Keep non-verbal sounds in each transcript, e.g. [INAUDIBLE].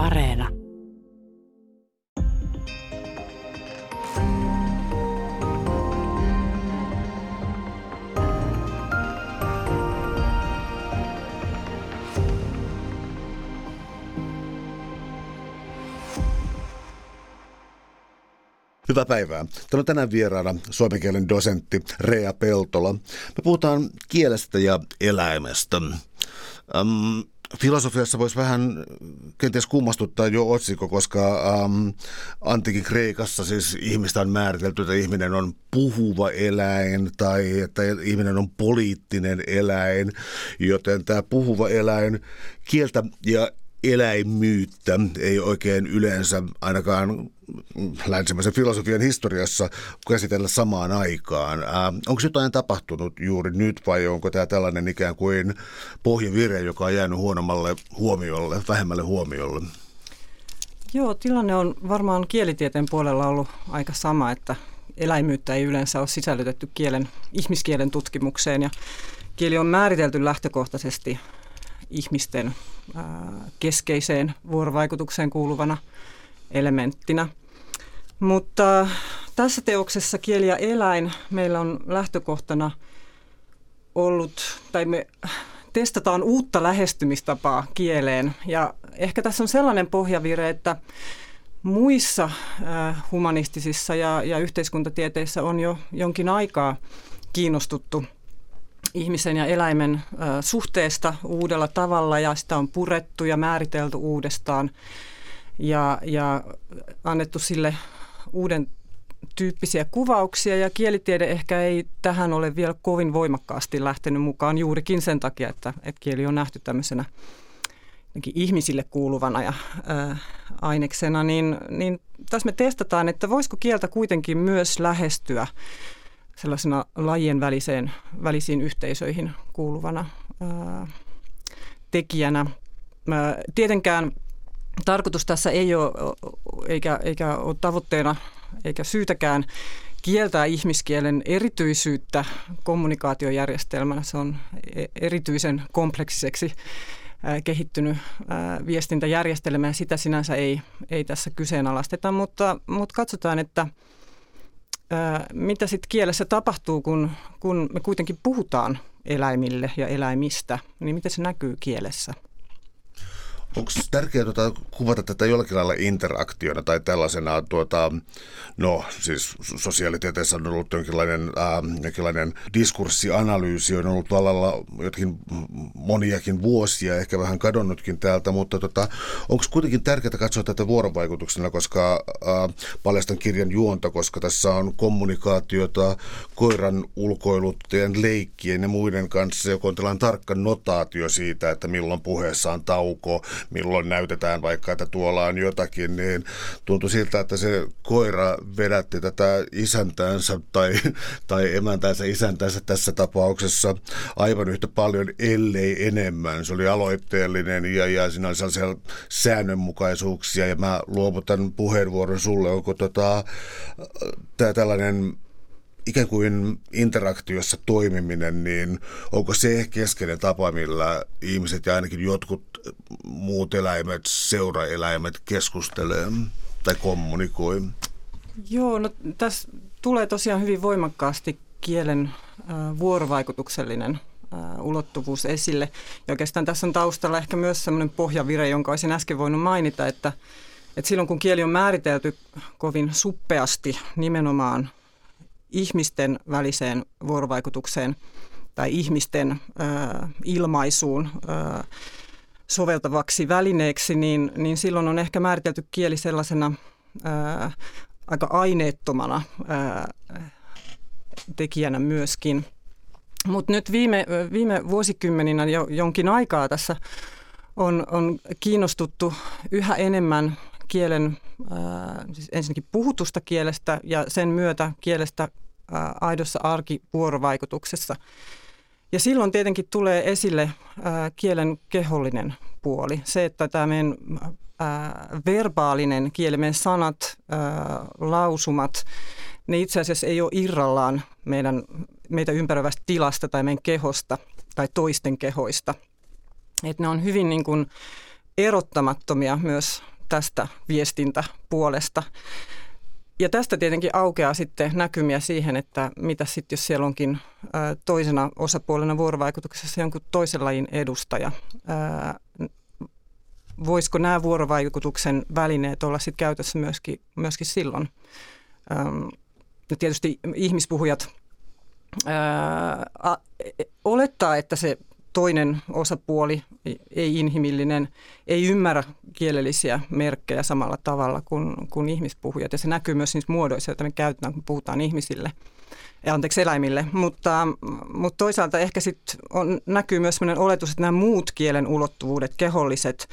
Areena. Hyvää päivää. Täällä on tänään vieraana suomen kielen dosentti Rea Peltola. Me puhutaan kielestä ja eläimestä. Um, filosofiassa voisi vähän kenties kummastuttaa jo otsikko, koska um, antiikin Kreikassa siis ihmistä on määritelty, että ihminen on puhuva eläin tai että ihminen on poliittinen eläin, joten tämä puhuva eläin kieltä ja eläimyyttä ei oikein yleensä ainakaan länsimäisen filosofian historiassa käsitellä samaan aikaan. Ää, onko jotain tapahtunut juuri nyt vai onko tämä tällainen ikään kuin pohjavire, joka on jäänyt huonommalle huomiolle, vähemmälle huomiolle? Joo, tilanne on varmaan kielitieteen puolella ollut aika sama, että eläimyyttä ei yleensä ole sisällytetty kielen, ihmiskielen tutkimukseen ja kieli on määritelty lähtökohtaisesti ihmisten keskeiseen vuorovaikutukseen kuuluvana elementtinä. Mutta tässä teoksessa Kieli ja eläin meillä on lähtökohtana ollut, tai me testataan uutta lähestymistapaa kieleen. Ja ehkä tässä on sellainen pohjavire, että muissa humanistisissa ja, ja yhteiskuntatieteissä on jo jonkin aikaa kiinnostuttu – ihmisen ja eläimen suhteesta uudella tavalla ja sitä on purettu ja määritelty uudestaan ja, ja annettu sille uuden tyyppisiä kuvauksia. Ja kielitiede ehkä ei tähän ole vielä kovin voimakkaasti lähtenyt mukaan juurikin sen takia, että, että kieli on nähty tämmöisenä ihmisille kuuluvana ja ää, aineksena, niin, niin tässä me testataan, että voisiko kieltä kuitenkin myös lähestyä sellaisena lajien väliseen, välisiin yhteisöihin kuuluvana ää, tekijänä. Mä, tietenkään tarkoitus tässä ei ole, eikä, eikä ole tavoitteena eikä syytäkään kieltää ihmiskielen erityisyyttä kommunikaatiojärjestelmänä. Se on e-, erityisen kompleksiseksi kehittynyt viestintäjärjestelmä ja sitä sinänsä ei, ei tässä kyseenalaisteta, mutta, mutta katsotaan, että – mitä sitten kielessä tapahtuu, kun, kun me kuitenkin puhutaan eläimille ja eläimistä, niin miten se näkyy kielessä? Onko tärkeää tuota, kuvata tätä jollakin lailla interaktiona tai tällaisena, tuota, no siis sosiaalitieteissä on ollut jonkinlainen, ää, jonkinlainen diskurssianalyysi, on ollut vallalla jotenkin moniakin vuosia, ehkä vähän kadonnutkin täältä, mutta tota, onko kuitenkin tärkeää katsoa tätä vuorovaikutuksena, koska ää, paljastan kirjan juonta, koska tässä on kommunikaatiota koiran ulkoiluttajien leikkien ja muiden kanssa, joka on tällainen tarkka notaatio siitä, että milloin puheessa on tauko, milloin näytetään vaikka, että tuolla on jotakin, niin tuntui siltä, että se koira vedätti tätä isäntäänsä tai, tai emäntänsä isäntänsä tässä tapauksessa aivan yhtä paljon, ellei enemmän. Se oli aloitteellinen ja, ja siinä oli sellaisia säännönmukaisuuksia ja mä luovutan puheenvuoron sulle. Onko tota, tämä tällainen ikään kuin interaktiossa toimiminen, niin onko se keskeinen tapa, millä ihmiset ja ainakin jotkut muut eläimet, seuraeläimet keskustelee tai kommunikoi? Joo, no tässä tulee tosiaan hyvin voimakkaasti kielen äh, vuorovaikutuksellinen äh, ulottuvuus esille. Ja oikeastaan tässä on taustalla ehkä myös sellainen pohjavire, jonka olisin äsken voinut mainita, että, että silloin kun kieli on määritelty kovin suppeasti nimenomaan ihmisten väliseen vuorovaikutukseen tai ihmisten äh, ilmaisuun äh, soveltavaksi välineeksi, niin, niin silloin on ehkä määritelty kieli sellaisena äh, aika aineettomana äh, tekijänä myöskin. Mutta nyt viime, viime vuosikymmeninä jo jonkin aikaa tässä on, on kiinnostuttu yhä enemmän kielen, siis ensinnäkin puhutusta kielestä ja sen myötä kielestä aidossa arkivuorovaikutuksessa. Ja silloin tietenkin tulee esille kielen kehollinen puoli. Se, että tämä meidän verbaalinen kieli, meidän sanat, lausumat, ne itse asiassa ei ole irrallaan meidän, meitä ympäröivästä tilasta tai meidän kehosta tai toisten kehoista. Et ne on hyvin niin kuin, erottamattomia myös tästä viestintäpuolesta. Ja tästä tietenkin aukeaa sitten näkymiä siihen, että mitä sitten, jos siellä onkin toisena osapuolena vuorovaikutuksessa jonkun toisen lajin edustaja. Voisiko nämä vuorovaikutuksen välineet olla sitten käytössä myöskin, myöskin silloin? Ja tietysti ihmispuhujat ää, olettaa, että se toinen osapuoli, ei-inhimillinen, ei ymmärrä kielellisiä merkkejä samalla tavalla kuin, kuin ihmispuhujat. Ja se näkyy myös niissä muodoissa, joita me käytetään, kun puhutaan ihmisille, anteeksi eläimille. Mutta, mutta toisaalta ehkä sitten näkyy myös sellainen oletus, että nämä muut kielen ulottuvuudet, keholliset,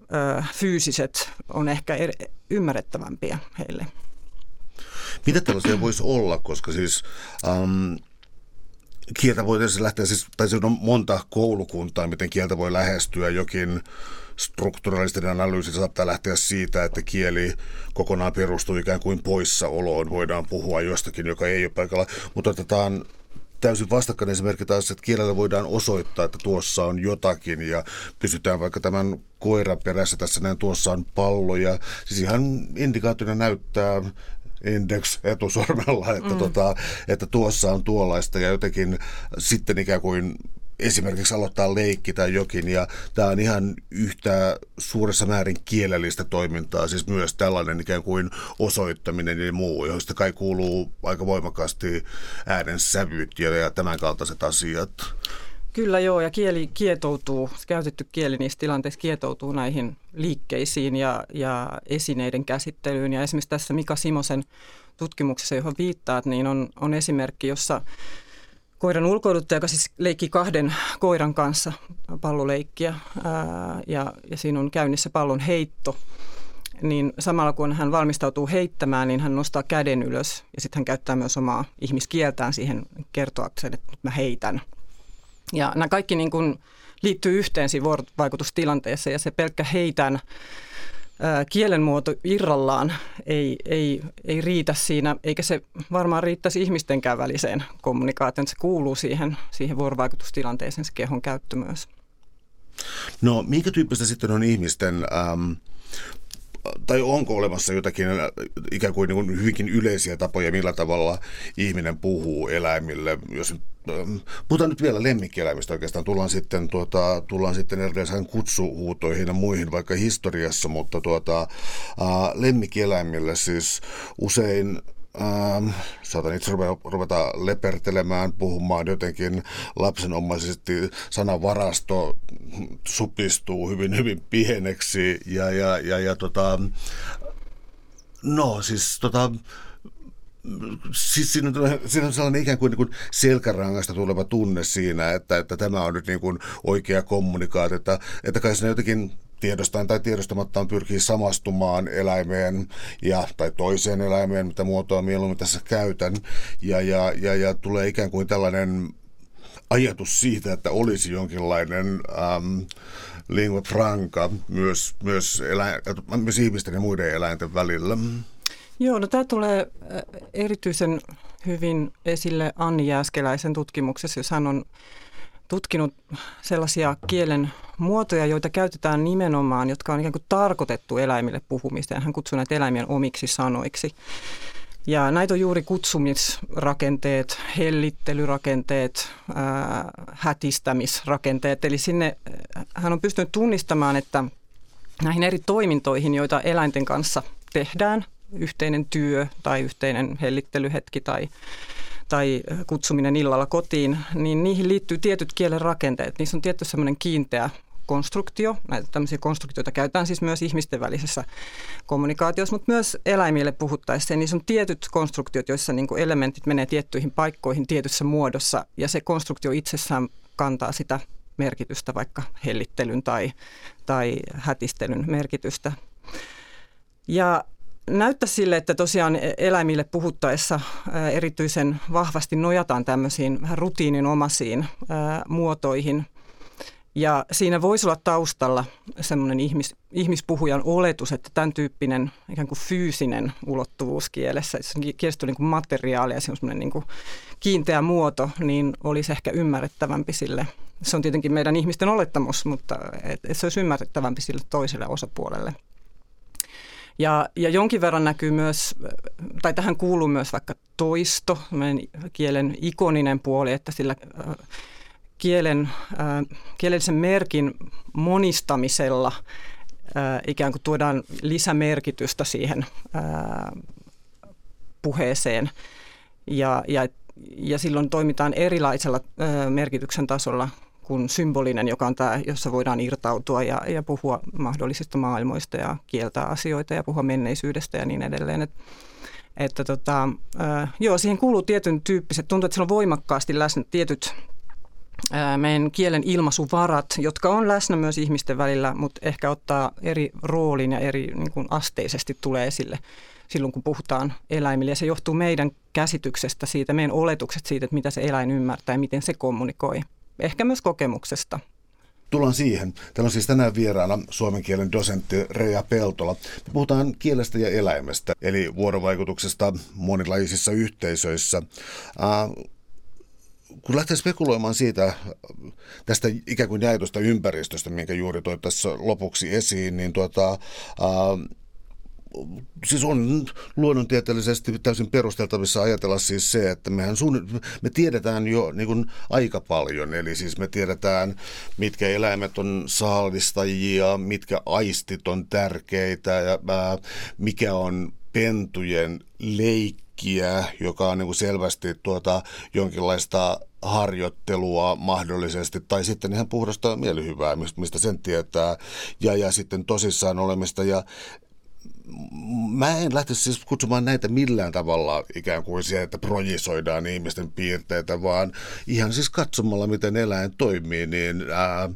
ö, fyysiset, on ehkä er, ymmärrettävämpiä heille. Mitä tällaisia voisi olla, koska siis... Um, kieltä voi tietysti lähteä, siis, tai siinä on monta koulukuntaa, miten kieltä voi lähestyä. Jokin strukturaalisten analyysi saattaa lähteä siitä, että kieli kokonaan perustuu ikään kuin poissaoloon. Voidaan puhua jostakin, joka ei ole paikalla, mutta otetaan täysin vastakkainen esimerkki taas, että kielellä voidaan osoittaa, että tuossa on jotakin ja pysytään vaikka tämän koiran perässä tässä näin, tuossa on pallo ja siis ihan indikaattorina näyttää index etusormella, että, mm. tota, että tuossa on tuollaista ja jotenkin sitten ikään kuin esimerkiksi aloittaa leikki tai jokin, ja tämä on ihan yhtä suuressa määrin kielellistä toimintaa, siis myös tällainen ikään kuin osoittaminen ja muu, joista kai kuuluu aika voimakkaasti äänen sävyt ja, ja tämän kaltaiset asiat. Kyllä joo, ja kieli kietoutuu, käytetty kieli niissä tilanteissa kietoutuu näihin liikkeisiin ja, ja esineiden käsittelyyn. Ja esimerkiksi tässä Mika Simosen tutkimuksessa, johon viittaat, niin on, on esimerkki, jossa koiran ulkoiluttaja, joka siis leikki kahden koiran kanssa palloleikkiä ää, ja, ja siinä on käynnissä pallon heitto, niin samalla kun hän valmistautuu heittämään, niin hän nostaa käden ylös ja sitten hän käyttää myös omaa ihmiskieltään siihen kertoakseen, että mä heitän – ja nämä kaikki niin kuin liittyy yhteen siinä vuorovaikutustilanteessa ja se pelkkä heitän kielenmuoto irrallaan ei, ei, ei riitä siinä, eikä se varmaan riittäisi ihmistenkään väliseen kommunikaatioon. Se kuuluu siihen, siihen vuorovaikutustilanteeseen se kehon käyttö myös. No minkä tyyppistä sitten on ihmisten ähm, tai onko olemassa jotakin ikään kuin, niin kuin hyvinkin yleisiä tapoja, millä tavalla ihminen puhuu eläimille, jos Puhutaan nyt vielä lemmikkieläimistä oikeastaan. Tullaan sitten, tuota, tullaan sitten erilaisiin kutsuhuutoihin ja muihin vaikka historiassa, mutta tuota, ää, lemmikkieläimille siis usein ähm, saatan itse ruveta lepertelemään, puhumaan jotenkin lapsenomaisesti. Sanavarasto supistuu hyvin, hyvin pieneksi ja, ja, ja, ja tota, no siis tota, siis siinä, on, siinä on sellainen ikään kuin, niin kuin selkärangasta tuleva tunne siinä, että, että tämä on nyt niin kuin oikea kommunikaatio, että, että kai siinä jotenkin tiedostaen tai tiedostamattaan pyrkii samastumaan eläimeen ja, tai toiseen eläimeen, mitä muotoa mieluummin tässä käytän. Ja, ja, ja, ja tulee ikään kuin tällainen ajatus siitä, että olisi jonkinlainen ähm, lingua franca myös, myös, elä, myös ihmisten ja muiden eläinten välillä. Joo, no tämä tulee äh, erityisen hyvin esille Anni Jääskeläisen tutkimuksessa, jos hän on tutkinut sellaisia kielen muotoja, joita käytetään nimenomaan, jotka on ikään kuin tarkoitettu eläimille puhumista. Hän kutsuu näitä eläimien omiksi sanoiksi. Ja näitä on juuri kutsumisrakenteet, hellittelyrakenteet, ää, hätistämisrakenteet. Eli sinne hän on pystynyt tunnistamaan, että näihin eri toimintoihin, joita eläinten kanssa tehdään, yhteinen työ tai yhteinen hellittelyhetki tai tai kutsuminen illalla kotiin, niin niihin liittyy tietyt kielen rakenteet. Niissä on tietty semmoinen kiinteä konstruktio. Näitä tämmöisiä konstruktioita käytetään siis myös ihmisten välisessä kommunikaatiossa, mutta myös eläimille puhuttaessa. Niissä on tietyt konstruktiot, joissa niin elementit menee tiettyihin paikkoihin tietyssä muodossa, ja se konstruktio itsessään kantaa sitä merkitystä, vaikka hellittelyn tai, tai hätistelyn merkitystä. Ja näyttää sille, että tosiaan eläimille puhuttaessa erityisen vahvasti nojataan tämmöisiin vähän rutiininomaisiin muotoihin. Ja siinä voisi olla taustalla semmoinen ihmis, ihmispuhujan oletus, että tämän tyyppinen ikään kuin fyysinen ulottuvuus kielessä, jos kielestä niin materiaali ja semmoinen niin kuin kiinteä muoto, niin olisi ehkä ymmärrettävämpi sille. Se on tietenkin meidän ihmisten olettamus, mutta että se olisi ymmärrettävämpi sille toiselle osapuolelle. Ja, ja jonkin verran näkyy myös, tai tähän kuuluu myös vaikka toisto, kielen ikoninen puoli, että sillä kielen, kielellisen merkin monistamisella ikään kuin tuodaan lisämerkitystä siihen puheeseen. Ja, ja, ja silloin toimitaan erilaisella merkityksen tasolla kuin symbolinen, joka on tämä, jossa voidaan irtautua ja, ja puhua mahdollisista maailmoista ja kieltää asioita ja puhua menneisyydestä ja niin edelleen. Et, että tota, äh, joo, siihen kuuluu tietyn tyyppiset, tuntuu, että siellä on voimakkaasti läsnä tietyt äh, meidän kielen ilmaisuvarat, jotka on läsnä myös ihmisten välillä, mutta ehkä ottaa eri roolin ja eri niin kuin asteisesti tulee esille silloin, kun puhutaan eläimille. Ja se johtuu meidän käsityksestä siitä, meidän oletukset siitä, että mitä se eläin ymmärtää ja miten se kommunikoi ehkä myös kokemuksesta. Tullaan siihen. Täällä on siis tänään vieraana suomen kielen dosentti Reija Peltola. Me puhutaan kielestä ja eläimestä, eli vuorovaikutuksesta monilaisissa yhteisöissä. kun lähtee spekuloimaan siitä, tästä ikään kuin jaetusta ympäristöstä, minkä juuri toi tässä lopuksi esiin, niin tuota, siis on luonnontieteellisesti täysin perusteltavissa ajatella siis se, että mehän suun, me tiedetään jo niin kuin aika paljon, eli siis me tiedetään, mitkä eläimet on saalistajia, mitkä aistit on tärkeitä ja ää, mikä on pentujen leikkiä, joka on niin kuin selvästi tuota, jonkinlaista harjoittelua mahdollisesti, tai sitten ihan puhdasta mielihyvää, mistä sen tietää, ja, ja sitten tosissaan olemista, ja mä en lähtisi siis kutsumaan näitä millään tavalla ikään kuin siihen, että projisoidaan ihmisten piirteitä, vaan ihan siis katsomalla, miten eläin toimii, niin ää,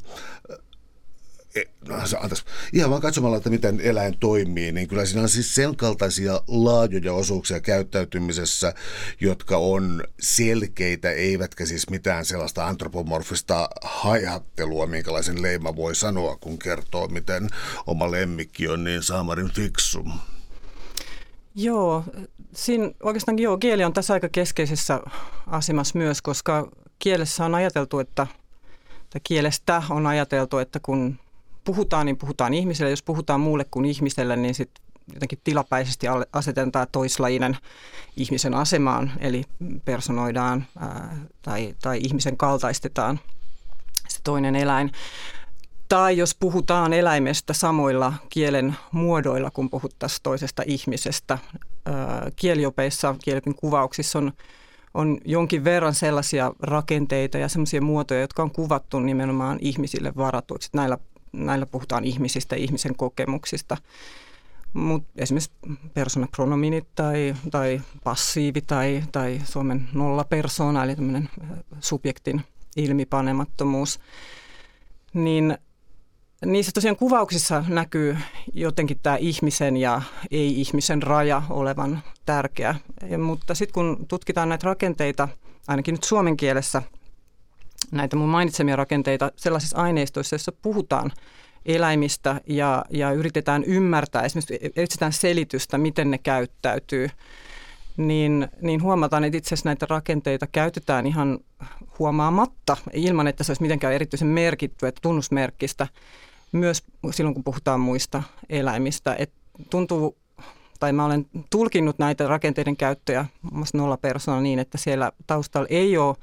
e, no, antais, ihan vaan katsomalla, että miten eläin toimii, niin kyllä siinä on siis sen kaltaisia laajoja osuuksia käyttäytymisessä, jotka on selkeitä, eivätkä siis mitään sellaista antropomorfista haihattelua, minkälaisen leima voi sanoa, kun kertoo, miten oma lemmikki on niin saamarin fiksu. Joo, siinä oikeastaan joo, kieli on tässä aika keskeisessä asemassa myös, koska kielessä on ajateltu, että, tai kielestä on ajateltu, että kun puhutaan, niin puhutaan ihmiselle. Jos puhutaan muulle kuin ihmiselle, niin sitten jotenkin tilapäisesti asetetaan toislajinen ihmisen asemaan, eli personoidaan ää, tai, tai ihmisen kaltaistetaan se toinen eläin. Tai jos puhutaan eläimestä samoilla kielen muodoilla, kun puhuttaisiin toisesta ihmisestä. Kieliopeissa, kielipin kuvauksissa on, on jonkin verran sellaisia rakenteita ja sellaisia muotoja, jotka on kuvattu nimenomaan ihmisille varatuiksi. Näillä, näillä puhutaan ihmisistä, ihmisen kokemuksista. Mutta esimerkiksi persoonapronominit tai, tai passiivi tai, tai Suomen nollapersona, eli tämmöinen subjektin ilmipanemattomuus, niin Niissä tosiaan kuvauksissa näkyy jotenkin tämä ihmisen ja ei-ihmisen raja olevan tärkeä. Ja, mutta sitten kun tutkitaan näitä rakenteita, ainakin nyt suomen kielessä, näitä mun mainitsemia rakenteita sellaisissa aineistoissa, joissa puhutaan eläimistä ja, ja yritetään ymmärtää, esimerkiksi etsitään selitystä, miten ne käyttäytyy, niin, niin huomataan, että itse asiassa näitä rakenteita käytetään ihan huomaamatta, ilman että se olisi mitenkään erityisen merkitty, että tunnusmerkkistä myös silloin, kun puhutaan muista eläimistä. Et tuntuu, tai mä olen tulkinnut näitä rakenteiden käyttöjä, muun muassa nolla persona niin, että siellä taustalla ei ole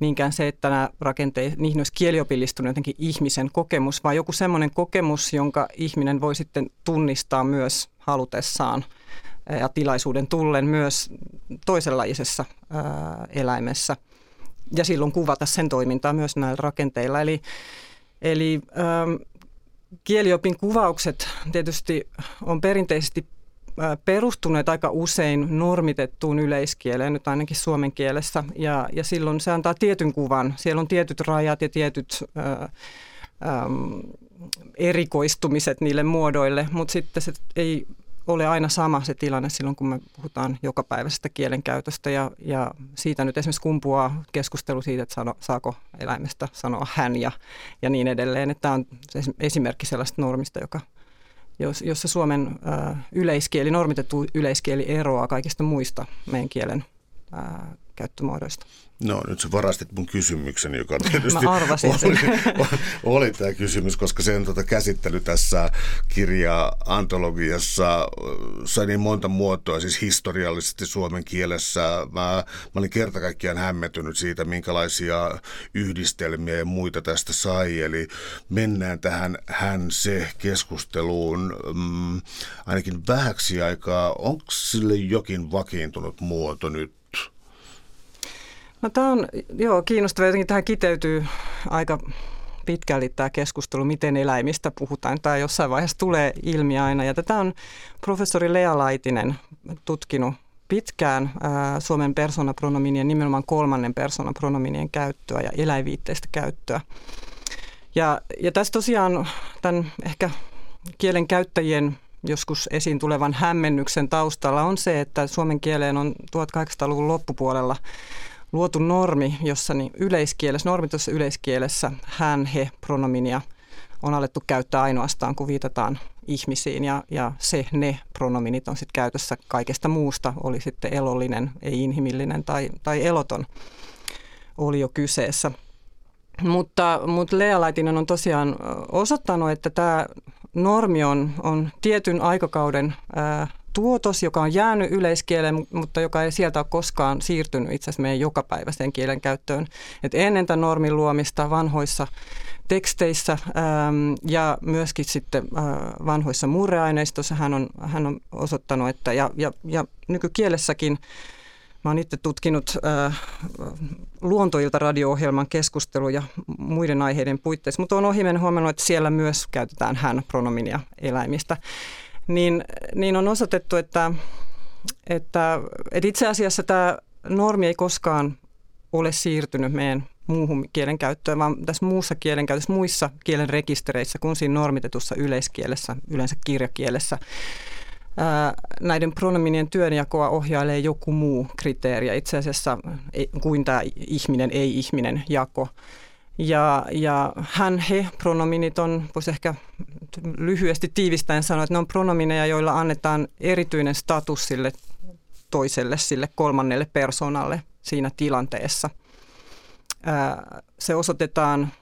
niinkään se, että nämä rakenteet, niihin olisi kieliopillistunut jotenkin ihmisen kokemus, vaan joku semmoinen kokemus, jonka ihminen voi sitten tunnistaa myös halutessaan ja tilaisuuden tullen myös toisenlaisessa eläimessä. Ja silloin kuvata sen toimintaa myös näillä rakenteilla. Eli, eli ähm, kieliopin kuvaukset tietysti on perinteisesti perustuneet aika usein normitettuun yleiskieleen, nyt ainakin suomen kielessä, ja, ja silloin se antaa tietyn kuvan. Siellä on tietyt rajat ja tietyt ää, ää, erikoistumiset niille muodoille, mutta sitten se ei ole aina sama se tilanne silloin, kun me puhutaan jokapäiväisestä kielenkäytöstä ja, ja siitä nyt esimerkiksi kumpuaa keskustelu siitä, että sano, saako eläimestä sanoa hän ja, ja niin edelleen. Että tämä on esimerkki sellaista normista, joka, jossa Suomen yleiskieli, normitettu yleiskieli eroaa kaikista muista meidän kielen käyttömuodoista. No nyt sä varastit mun kysymyksen, joka tietysti Mä arvasin oli, oli, oli tämä kysymys, koska sen tota käsittely tässä kirja-antologiassa sai niin monta muotoa, siis historiallisesti suomen kielessä. Mä, mä olin kerta kaikkiaan hämmentynyt siitä, minkälaisia yhdistelmiä ja muita tästä sai. Eli mennään tähän hän-se-keskusteluun mm, ainakin vähäksi aikaa. Onko sille jokin vakiintunut muoto nyt? No tämä on joo, kiinnostava. Jotenkin tähän kiteytyy aika pitkälti tämä keskustelu, miten eläimistä puhutaan. Tämä jossain vaiheessa tulee ilmi aina. Ja tätä on professori Lea Laitinen tutkinut pitkään ää, Suomen persoonapronominien, nimenomaan kolmannen persoonapronominien käyttöä ja eläinviitteistä käyttöä. Ja, ja tässä tosiaan tämän ehkä kielen käyttäjien joskus esiin tulevan hämmennyksen taustalla on se, että suomen kieleen on 1800-luvun loppupuolella luotu normi, jossa niin yleiskielessä, normitussa yleiskielessä hän, he, pronominia on alettu käyttää ainoastaan, kun viitataan ihmisiin ja, ja se, ne pronominit on sitten käytössä kaikesta muusta, oli sitten elollinen, ei-inhimillinen tai, tai eloton, oli jo kyseessä. Mutta, mutta Lea Laitinen on tosiaan osoittanut, että tämä normi on, on tietyn aikakauden ää, tuotos, joka on jäänyt yleiskieleen, mutta joka ei sieltä ole koskaan siirtynyt itse asiassa meidän jokapäiväiseen kielen käyttöön. Et ennen tämän normin luomista vanhoissa teksteissä äm, ja myöskin sitten äh, vanhoissa murreaineistossa hän on, hän on osoittanut, että ja, ja, ja nykykielessäkin Mä oon itse tutkinut äh, luontoilta radio-ohjelman keskusteluja muiden aiheiden puitteissa, mutta on ohimen huomannut, että siellä myös käytetään hän-pronominia eläimistä niin, niin on osoitettu, että, että, että itse asiassa tämä normi ei koskaan ole siirtynyt meidän muuhun kielenkäyttöön, vaan tässä muussa kielenkäytössä, muissa kielen rekistereissä kuin siinä normitetussa yleiskielessä, yleensä kirjakielessä, ää, näiden pronominien työnjakoa ohjailee joku muu kriteeri, itse asiassa kuin tämä ihminen, ei-ihminen jako. Ja, ja hän, he pronominit on, voisi ehkä lyhyesti tiivistäen sanoa, että ne on pronomineja, joilla annetaan erityinen status sille toiselle, sille kolmannelle persoonalle siinä tilanteessa. Se osoitetaan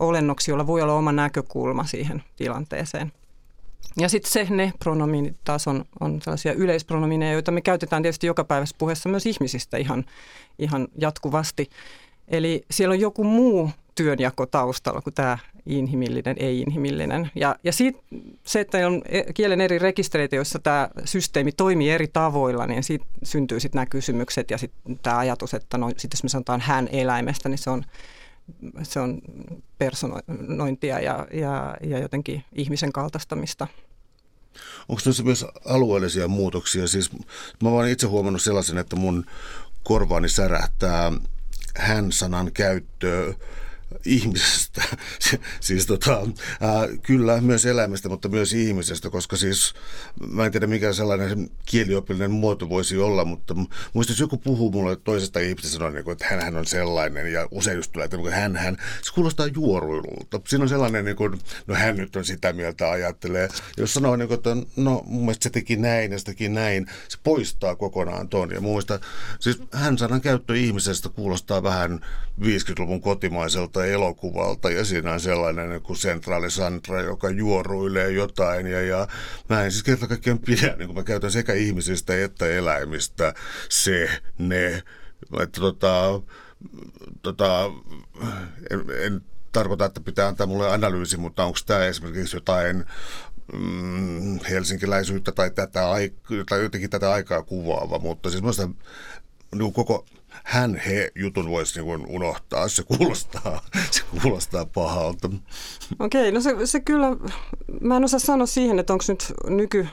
olennoksi, jolla voi olla oma näkökulma siihen tilanteeseen. Ja sitten se, ne pronominit taas on, on sellaisia yleispronomineja, joita me käytetään tietysti joka päivässä puheessa myös ihmisistä ihan, ihan jatkuvasti. Eli siellä on joku muu työnjako taustalla kuin tämä inhimillinen, ei-inhimillinen. Ja, ja siitä, se, että on e, kielen eri rekistereitä, joissa tämä systeemi toimii eri tavoilla, niin siitä syntyy sitten nämä kysymykset ja sitten tämä ajatus, että no, sit jos me sanotaan hän eläimestä, niin se on, se on personointia ja, ja, ja jotenkin ihmisen kaltaistamista. Onko tässä myös alueellisia muutoksia? Siis mä olen itse huomannut sellaisen, että mun korvaani särähtää hän-sanan käyttöä ihmisestä, [LAUGHS] siis tota, ää, kyllä myös eläimestä, mutta myös ihmisestä, koska siis mä en tiedä mikä sellainen kieliopillinen muoto voisi olla, mutta muista jos joku puhuu mulle toisesta ihmisestä sanoo, niin kuin, että hän on sellainen ja usein just tulee, että niin hän, hän, se kuulostaa juoruilulta. Siinä on sellainen, niin kuin, no hän nyt on sitä mieltä ajattelee. Jos sanoo, niin kuin, että no mun mielestä se teki näin ja se teki näin, se poistaa kokonaan ton. Ja muista, siis hän sanan käyttö ihmisestä kuulostaa vähän 50-luvun kotimaiselta elokuvalta ja siinä on sellainen kuin Centrali Sandra, joka juoruilee jotain ja, ja mä en siis kerta kaikkiaan pidä, niin kun mä käytän sekä ihmisistä että eläimistä se, ne, että tota, tota, en, en tarkoita, että pitää antaa mulle analyysi, mutta onko tämä esimerkiksi jotain mm, helsinkiläisyyttä tai, tätä, tai jotenkin tätä aikaa kuvaava, mutta siis minusta niin koko hän he jutun voisi niin unohtaa. Se kuulostaa, se kuulostaa pahalta. Okei, no se, se kyllä, mä en osaa sanoa siihen, että onko nyt nyky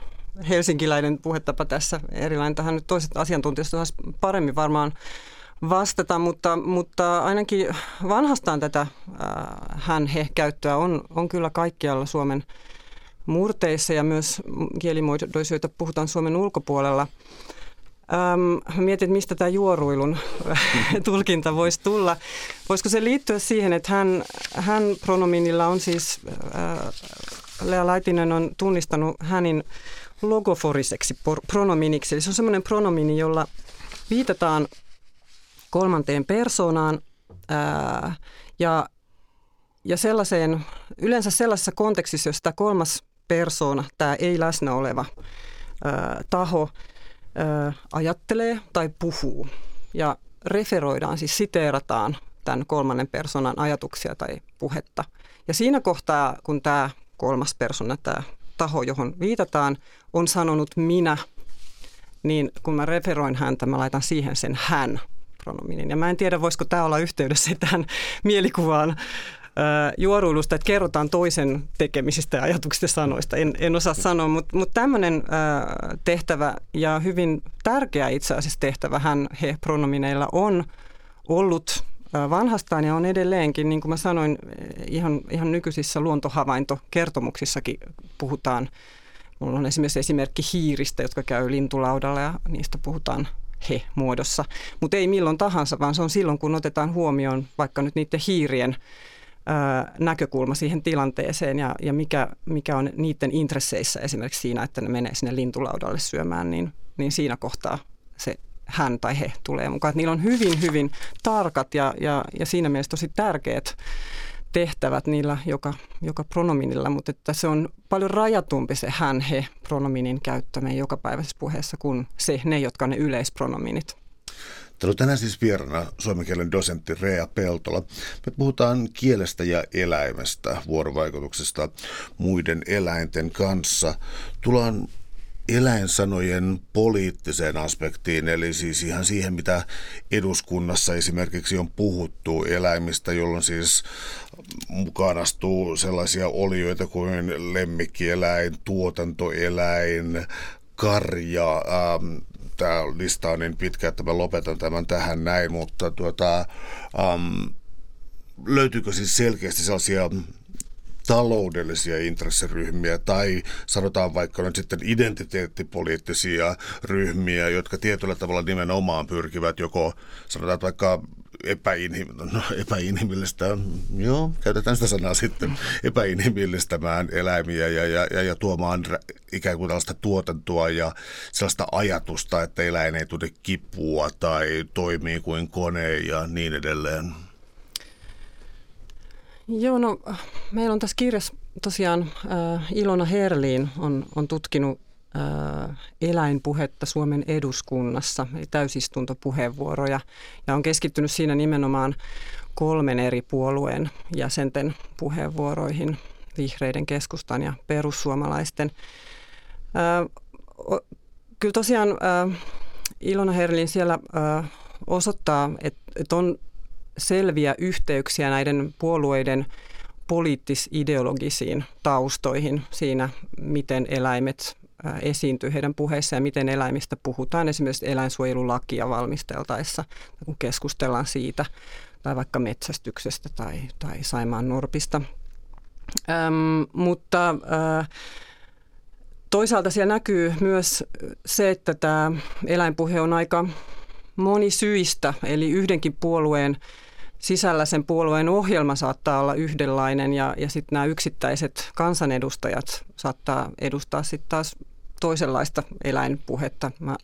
helsinkiläinen puhetapa tässä erilainen. Tähän nyt toiset asiantuntijat olisi paremmin varmaan vastata, mutta, mutta ainakin vanhastaan tätä hän-he-käyttöä on, on kyllä kaikkialla Suomen murteissa ja myös kielimuodoissa, joita puhutaan Suomen ulkopuolella – Ähm, mietin, mistä tämä juoruilun [LAUGHS] tulkinta voisi tulla. Voisiko se liittyä siihen, että hän, hän pronominilla on siis, äh, Lea Laitinen on tunnistanut hänin logoforiseksi pronominiksi. Eli se on semmoinen pronomini, jolla viitataan kolmanteen persoonaan ää, ja, ja sellaiseen, yleensä sellaisessa kontekstissa, jossa tämä kolmas persoona, tämä ei läsnä oleva ää, taho, ää, ajattelee tai puhuu. Ja referoidaan, siis siteerataan tämän kolmannen persoonan ajatuksia tai puhetta. Ja siinä kohtaa, kun tämä kolmas persona, tämä taho, johon viitataan, on sanonut minä, niin kun mä referoin häntä, mä laitan siihen sen hän pronominin. Ja mä en tiedä, voisiko tämä olla yhteydessä tähän mielikuvaan juoruilusta, että kerrotaan toisen tekemisistä ja ajatuksista ja sanoista. En, en osaa sanoa, mutta, mutta tämmöinen tehtävä ja hyvin tärkeä itse asiassa tehtävä hän he pronomineilla on ollut vanhastaan ja on edelleenkin, niin kuin mä sanoin, ihan, ihan nykyisissä luontohavaintokertomuksissakin puhutaan. Mulla on esimerkiksi esimerkki hiiristä, jotka käy lintulaudalla ja niistä puhutaan he-muodossa. Mutta ei milloin tahansa, vaan se on silloin, kun otetaan huomioon vaikka nyt niiden hiirien näkökulma siihen tilanteeseen ja, ja mikä, mikä on niiden intresseissä esimerkiksi siinä, että ne menee sinne lintulaudalle syömään, niin, niin siinä kohtaa se hän tai he tulee mukaan. Että niillä on hyvin, hyvin tarkat ja, ja, ja siinä mielessä tosi tärkeät tehtävät niillä joka, joka pronominilla, mutta että se on paljon rajatumpi se hän, he pronominin käyttö meidän jokapäiväisessä puheessa kuin se, ne, jotka on ne yleispronominit. On tänään siis vieraana suomen kielen dosentti Rea Peltola. Me puhutaan kielestä ja eläimestä, vuorovaikutuksesta muiden eläinten kanssa. Tullaan eläinsanojen poliittiseen aspektiin, eli siis ihan siihen, mitä eduskunnassa esimerkiksi on puhuttu eläimistä, jolloin siis mukaan astuu sellaisia olioita kuin lemmikkieläin, tuotantoeläin, karja. Ähm, Tämä lista on niin pitkä, että mä lopetan tämän tähän näin, mutta tuota, ähm, löytyykö siis selkeästi sellaisia taloudellisia intressiryhmiä tai sanotaan vaikka nyt sitten identiteettipoliittisia ryhmiä, jotka tietyllä tavalla nimenomaan pyrkivät joko sanotaan vaikka epäinhim- no, epäinhimillistä, joo, käytetään sitä sanaa sitten, epäinhimillistämään eläimiä ja, ja, ja, ja tuomaan ikään kuin tällaista tuotantoa ja sellaista ajatusta, että eläin ei tule kipua tai toimii kuin kone ja niin edelleen. Joo, no meillä on tässä kirjassa tosiaan äh, Ilona Herliin on, on tutkinut eläinpuhetta Suomen eduskunnassa, eli täysistuntopuheenvuoroja, ja on keskittynyt siinä nimenomaan kolmen eri puolueen jäsenten puheenvuoroihin, vihreiden, keskustan ja perussuomalaisten. Kyllä tosiaan Ilona Herlin siellä osoittaa, että on selviä yhteyksiä näiden puolueiden poliittis-ideologisiin taustoihin siinä, miten eläimet esiintyy heidän puheissa ja miten eläimistä puhutaan esimerkiksi eläinsuojelulakia valmisteltaessa, kun keskustellaan siitä, tai vaikka metsästyksestä tai, tai Saimaan norpista. Ähm, mutta äh, toisaalta siellä näkyy myös se, että tämä eläinpuhe on aika monisyistä, eli yhdenkin puolueen sisällä sen puolueen ohjelma saattaa olla yhdenlainen ja, ja sitten nämä yksittäiset kansanedustajat saattaa edustaa sitten taas toisenlaista eläinpuhetta. Mä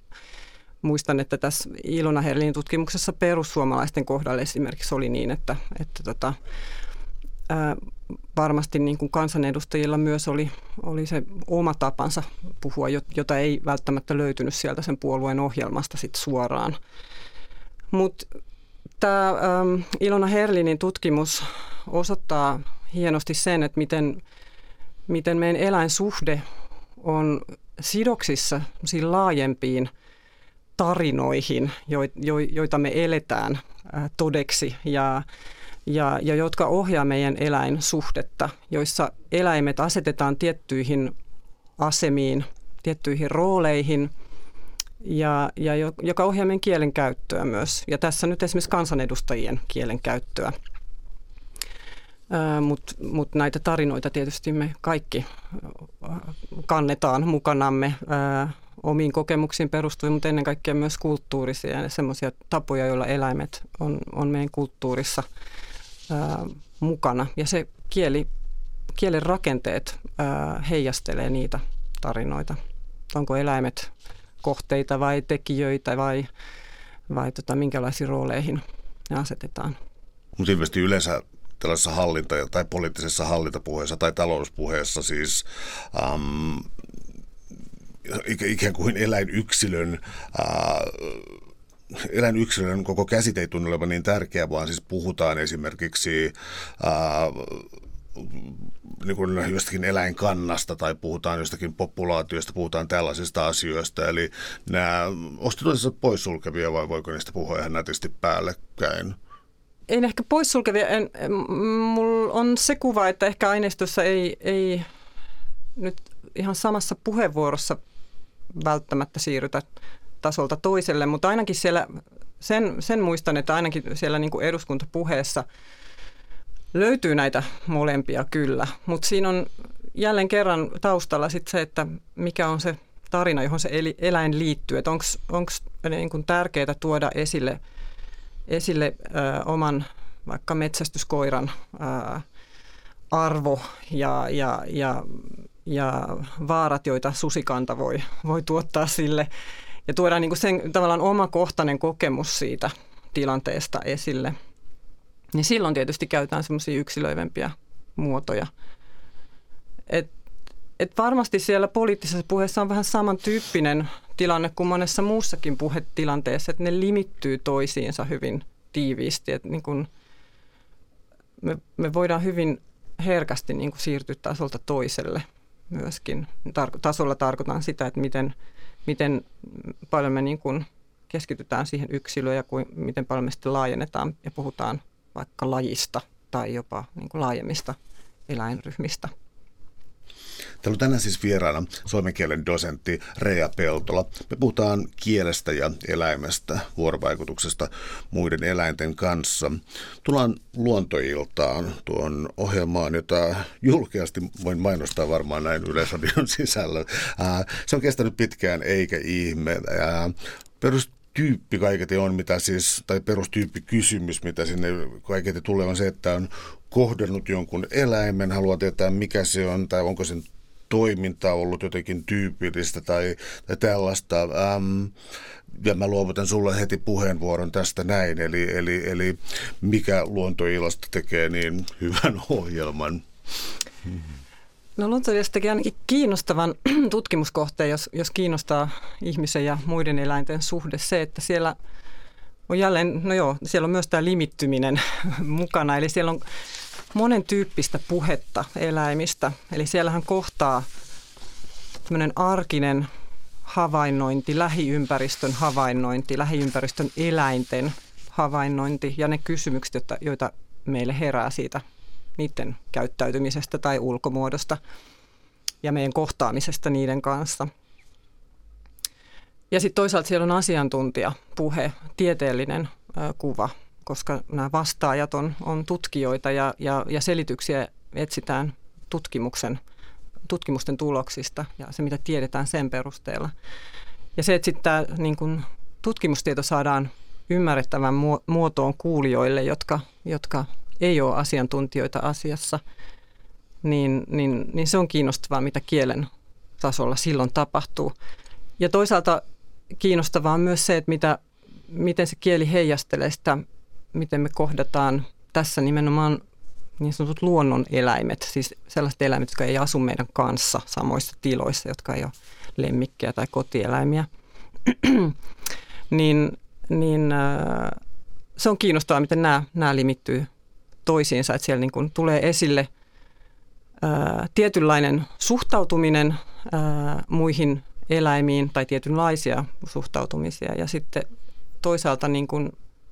muistan, että tässä Ilona Herlin tutkimuksessa perussuomalaisten kohdalla esimerkiksi oli niin, että, että tota, ää, varmasti niin kuin kansanedustajilla myös oli, oli se oma tapansa puhua, jota ei välttämättä löytynyt sieltä sen puolueen ohjelmasta sit suoraan. Mutta Tämä Ilona Herlinin tutkimus osoittaa hienosti sen, että miten, miten meidän eläinsuhde on sidoksissa laajempiin tarinoihin, joita me eletään todeksi ja, ja, ja jotka ohjaa meidän eläinsuhdetta, joissa eläimet asetetaan tiettyihin asemiin, tiettyihin rooleihin – ja, ja joka ohjaa meidän kielen käyttöä myös. Ja tässä nyt esimerkiksi kansanedustajien kielen käyttöä. Mutta mut näitä tarinoita tietysti me kaikki kannetaan mukanamme omiin kokemuksiin perustuen, mutta ennen kaikkea myös kulttuurisia ja semmoisia tapoja, joilla eläimet on, on meidän kulttuurissa ää, mukana. Ja se kieli, kielen rakenteet ää, heijastelee niitä tarinoita. Onko eläimet kohteita vai tekijöitä vai vai tota, minkälaisiin rooleihin ne asetetaan. Mutta ilmeisesti yleensä tällaisessa hallinta- tai poliittisessa hallintapuheessa tai talouspuheessa siis ähm, ikään kuin eläinyksilön äh, eläinyksilön koko käsite ei tunnu olevan niin tärkeä, vaan siis puhutaan esimerkiksi ää, niin kuin jostakin eläinkannasta tai puhutaan jostakin populaatiosta, puhutaan tällaisista asioista. Eli nämä ostitoisessa poissulkevia vai voiko niistä puhua ihan nätisti päällekkäin? Ei ehkä poissulkevia. En, mulla on se kuva, että ehkä aineistossa ei, ei nyt ihan samassa puheenvuorossa välttämättä siirrytä tasolta toiselle, mutta ainakin siellä, sen, sen muistan, että ainakin siellä niin kuin eduskuntapuheessa löytyy näitä molempia kyllä, mutta siinä on jälleen kerran taustalla sit se, että mikä on se tarina, johon se eläin liittyy, että onko niin tärkeää tuoda esille, esille ö, oman vaikka metsästyskoiran ö, arvo ja, ja, ja, ja vaarat, joita susikanta voi, voi tuottaa sille ja tuodaan niin kuin sen tavallaan omakohtainen kokemus siitä tilanteesta esille. Niin silloin tietysti käytetään semmoisia yksilöivempiä muotoja. Et, et varmasti siellä poliittisessa puheessa on vähän samantyyppinen tilanne kuin monessa muussakin puhetilanteessa, että ne limittyy toisiinsa hyvin tiiviisti. Et niin kun me, me voidaan hyvin herkästi niin kuin siirtyä tasolta toiselle myöskin. Tar- tasolla tarkoitan sitä, että miten – miten paljon me niin kuin keskitytään siihen yksilöön ja kuin, miten paljon me sitten laajennetaan ja puhutaan vaikka lajista tai jopa niin laajemmista eläinryhmistä. Täällä on tänään siis vieraana suomen kielen dosentti Rea Peltola. Me puhutaan kielestä ja eläimestä, vuorovaikutuksesta muiden eläinten kanssa. Tullaan luontoiltaan tuon ohjelmaan, jota julkeasti voin mainostaa varmaan näin Yleisradion sisällä. Se on kestänyt pitkään eikä ihme. Perus tyyppi kaiketi on, mitä siis, tai perustyyppi kysymys, mitä sinne kaiketi tulee, on se, että on kohdannut jonkun eläimen, haluaa tietää mikä se on, tai onko sen toiminta ollut jotenkin tyypillistä tai, tai tällaista. Ähm, ja mä luovutan sulle heti puheenvuoron tästä näin, eli, eli, eli mikä luontoilasta tekee niin hyvän ohjelman? No luontoilasta tekee ainakin kiinnostavan [CLEARS THROAT] tutkimuskohteen, jos, jos kiinnostaa ihmisen ja muiden eläinten suhde. Se, että siellä on jälleen, no joo, siellä on myös tämä limittyminen [LAUGHS] mukana, eli siellä on monen tyyppistä puhetta eläimistä. Eli siellähän kohtaa tämmöinen arkinen havainnointi, lähiympäristön havainnointi, lähiympäristön eläinten havainnointi ja ne kysymykset, joita meille herää siitä niiden käyttäytymisestä tai ulkomuodosta ja meidän kohtaamisesta niiden kanssa. Ja sitten toisaalta siellä on asiantuntija, puhe, tieteellinen ö, kuva, koska nämä vastaajat on, on tutkijoita ja, ja, ja selityksiä etsitään tutkimuksen, tutkimusten tuloksista ja se, mitä tiedetään sen perusteella. Ja se, että sitten tämä niin kun, tutkimustieto saadaan ymmärrettävän muotoon kuulijoille, jotka, jotka ei ole asiantuntijoita asiassa, niin, niin, niin se on kiinnostavaa, mitä kielen tasolla silloin tapahtuu. Ja toisaalta kiinnostavaa on myös se, että mitä, miten se kieli heijastelee sitä miten me kohdataan tässä nimenomaan niin sanotut luonnon eläimet, siis sellaiset eläimet, jotka ei asu meidän kanssa samoissa tiloissa, jotka ei ole lemmikkejä tai kotieläimiä, [CLEARS THROAT] niin, niin äh, se on kiinnostavaa, miten nämä, nämä limittyy toisiinsa, että siellä niin kuin tulee esille ää, äh, tietynlainen suhtautuminen ää, äh, muihin eläimiin tai tietynlaisia suhtautumisia ja sitten toisaalta niin kuin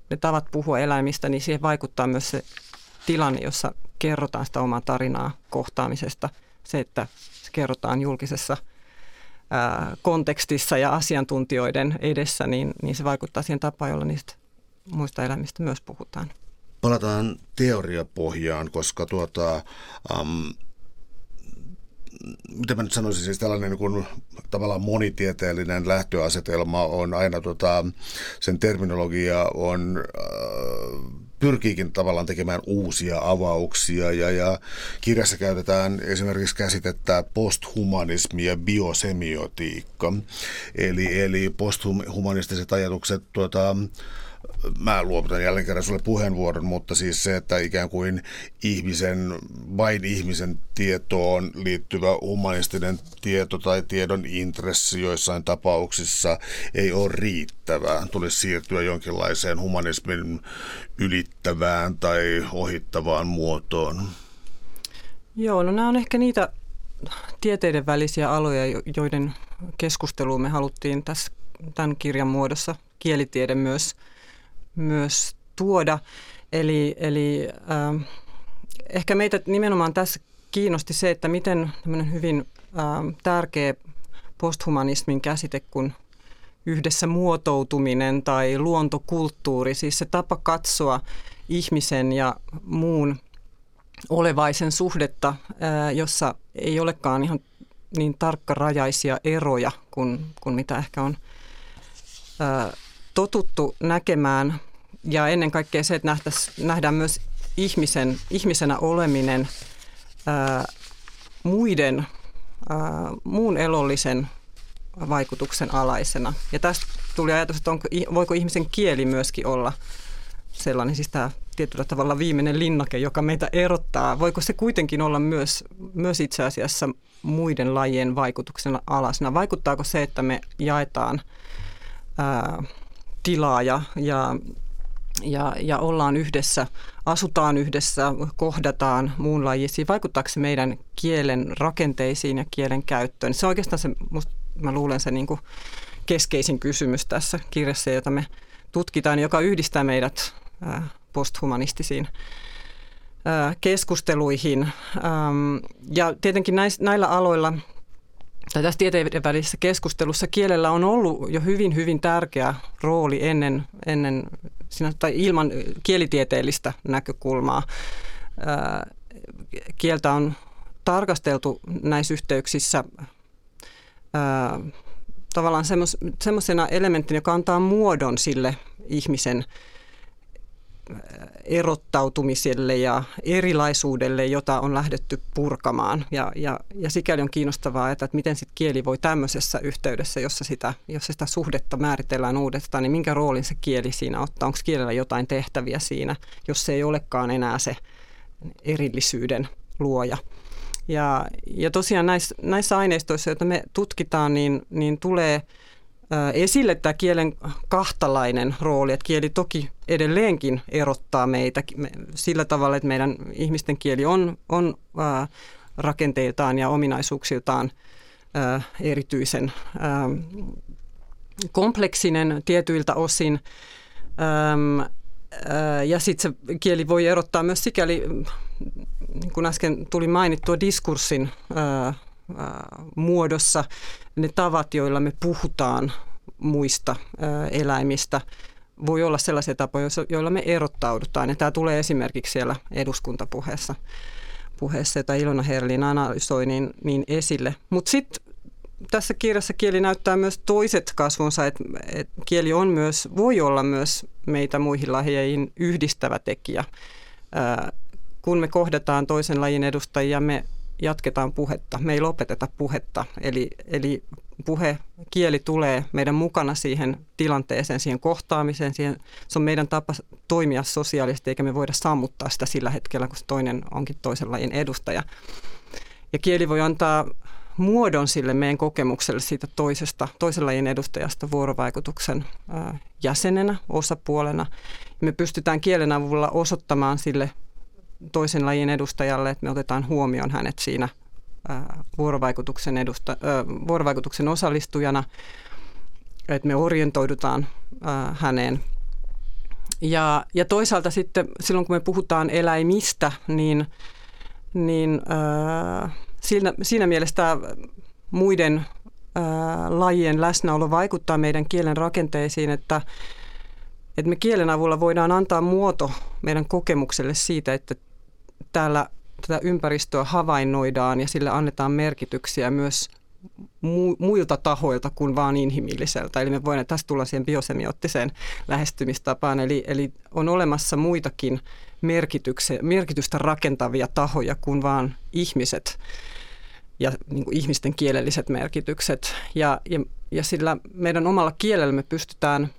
ne tavat puhua eläimistä, niin siihen vaikuttaa myös se tilanne, jossa kerrotaan sitä omaa tarinaa kohtaamisesta. Se, että se kerrotaan julkisessa ää, kontekstissa ja asiantuntijoiden edessä, niin, niin se vaikuttaa siihen tapaan, jolla niistä muista eläimistä myös puhutaan. Palataan teoriapohjaan, koska tuota, um, mitä mä nyt sanoisin, siis tällainen niin kuin, tavallaan monitieteellinen lähtöasetelma on aina, tota, sen terminologia on äh, pyrkiikin tavallaan tekemään uusia avauksia ja, ja kirjassa käytetään esimerkiksi käsitettä posthumanismi ja biosemiotiikka. Eli, eli posthumanistiset ajatukset tuota, mä luovutan jälleen kerran sulle puheenvuoron, mutta siis se, että ikään kuin ihmisen, vain ihmisen tietoon liittyvä humanistinen tieto tai tiedon intressi joissain tapauksissa ei ole riittävää. Tulisi siirtyä jonkinlaiseen humanismin ylittävään tai ohittavaan muotoon. Joo, no nämä on ehkä niitä tieteiden välisiä aloja, joiden keskusteluun me haluttiin tässä tämän kirjan muodossa kielitiede myös – myös tuoda. Eli, eli äh, ehkä meitä nimenomaan tässä kiinnosti se, että miten hyvin äh, tärkeä posthumanismin käsite kuin yhdessä muotoutuminen tai luontokulttuuri, siis se tapa katsoa ihmisen ja muun olevaisen suhdetta, äh, jossa ei olekaan ihan niin tarkkarajaisia eroja kuin, kuin mitä ehkä on äh, totuttu näkemään ja ennen kaikkea se, että nähdään myös ihmisen, ihmisenä oleminen ää, muiden, ää, muun elollisen vaikutuksen alaisena. Ja tästä tuli ajatus, että onko, voiko ihmisen kieli myöskin olla sellainen, siis tämä tietyllä tavalla viimeinen linnake, joka meitä erottaa. Voiko se kuitenkin olla myös, myös itse asiassa muiden lajien vaikutuksen alasena? Vaikuttaako se, että me jaetaan ää, tilaa ja, ja, ja, ja ollaan yhdessä, asutaan yhdessä, kohdataan muunlajisia, vaikuttaako se meidän kielen rakenteisiin ja kielen käyttöön? Se on oikeastaan se, musta, mä luulen se niin kuin keskeisin kysymys tässä kirjassa, jota me tutkitaan, joka yhdistää meidät posthumanistisiin keskusteluihin. Ja tietenkin näillä aloilla tai tässä tieteiden välisessä keskustelussa kielellä on ollut jo hyvin, hyvin tärkeä rooli ennen, ennen tai ilman kielitieteellistä näkökulmaa. Kieltä on tarkasteltu näissä yhteyksissä tavallaan semmoisena elementtinä, joka antaa muodon sille ihmisen erottautumiselle ja erilaisuudelle, jota on lähdetty purkamaan. Ja, ja, ja sikäli on kiinnostavaa, että, että miten sit kieli voi tämmöisessä yhteydessä, jossa sitä, jossa sitä suhdetta määritellään uudestaan, niin minkä roolin se kieli siinä ottaa? Onko kielellä jotain tehtäviä siinä, jos se ei olekaan enää se erillisyyden luoja? Ja, ja tosiaan näissä, näissä aineistoissa, joita me tutkitaan, niin, niin tulee – esille tämä kielen kahtalainen rooli, että kieli toki edelleenkin erottaa meitä sillä tavalla, että meidän ihmisten kieli on, on rakenteiltaan ja ominaisuuksiltaan erityisen kompleksinen tietyiltä osin. Ja sitten se kieli voi erottaa myös sikäli, niin kuin äsken tuli mainittua, diskurssin muodossa ne tavat, joilla me puhutaan muista eläimistä, voi olla sellaisia tapoja, joilla me erottaudutaan. Ja tämä tulee esimerkiksi siellä eduskuntapuheessa, puheessa, jota Ilona Herlin analysoi niin, niin esille. Mutta sitten tässä kirjassa kieli näyttää myös toiset kasvunsa, että, että kieli on myös, voi olla myös meitä muihin lajeihin yhdistävä tekijä. kun me kohdataan toisen lajin edustajia, me jatketaan puhetta, me ei lopeteta puhetta. Eli, eli puhe, kieli tulee meidän mukana siihen tilanteeseen, siihen kohtaamiseen. Siihen, se on meidän tapa toimia sosiaalisesti, eikä me voida sammuttaa sitä sillä hetkellä, kun toinen onkin toisen lajin edustaja. Ja kieli voi antaa muodon sille meidän kokemukselle siitä toisesta, toisen lajin edustajasta vuorovaikutuksen jäsenenä, osapuolena. Me pystytään kielen avulla osoittamaan sille toisen lajin edustajalle, että me otetaan huomioon hänet siinä vuorovaikutuksen, edusta, vuorovaikutuksen osallistujana, että me orientoidutaan häneen. Ja, ja toisaalta sitten silloin, kun me puhutaan eläimistä, niin, niin siinä, siinä mielessä muiden lajien läsnäolo vaikuttaa meidän kielen rakenteisiin, että, että me kielen avulla voidaan antaa muoto meidän kokemukselle siitä, että täällä tätä ympäristöä havainnoidaan ja sille annetaan merkityksiä myös mu- muilta tahoilta kuin vaan inhimilliseltä. Eli me voidaan tässä tulla siihen biosemiottiseen lähestymistapaan. Eli, eli on olemassa muitakin merkitystä rakentavia tahoja kuin vaan ihmiset ja niin kuin ihmisten kielelliset merkitykset. Ja, ja, ja sillä meidän omalla kielellä me pystytään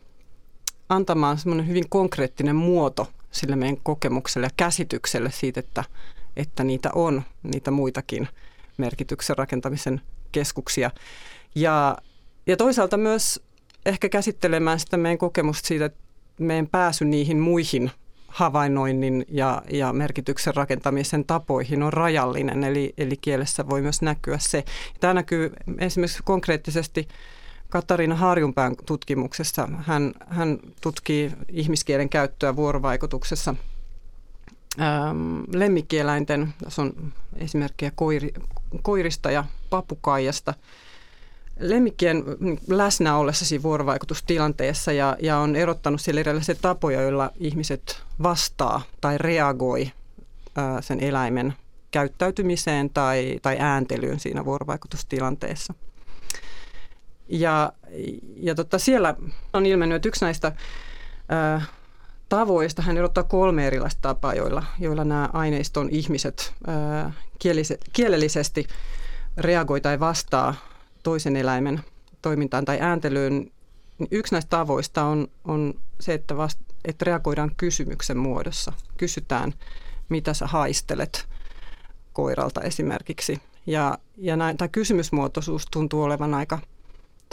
antamaan semmoinen hyvin konkreettinen muoto sille meidän kokemukselle ja käsitykselle siitä, että, että niitä on, niitä muitakin merkityksen rakentamisen keskuksia. Ja, ja toisaalta myös ehkä käsittelemään sitä meidän kokemusta siitä, että meidän pääsy niihin muihin havainnoinnin ja, ja merkityksen rakentamisen tapoihin on rajallinen, eli, eli kielessä voi myös näkyä se. Tämä näkyy esimerkiksi konkreettisesti Katariina Harjunpään tutkimuksessa. Hän, hän tutkii ihmiskielen käyttöä vuorovaikutuksessa ähm, lemmikkieläinten, tässä on esimerkkejä koiri, koirista ja papukaijasta – lemmikkien läsnä ollessa siinä vuorovaikutustilanteessa ja, ja on erottanut siellä erilaisia tapoja, joilla ihmiset vastaa tai reagoi ää, sen eläimen käyttäytymiseen tai, tai ääntelyyn siinä vuorovaikutustilanteessa. Ja, ja tota, siellä on ilmennyt, että yksi näistä ää, tavoista, hän erottaa kolme erilaista tapaa, joilla, joilla nämä aineiston ihmiset ää, kielellisesti reagoi tai vastaa toisen eläimen toimintaan tai ääntelyyn, niin yksi näistä tavoista on, on se, että, vast, että reagoidaan kysymyksen muodossa. Kysytään, mitä sä haistelet koiralta esimerkiksi. Ja, ja näin, tämä kysymysmuotoisuus tuntuu olevan aika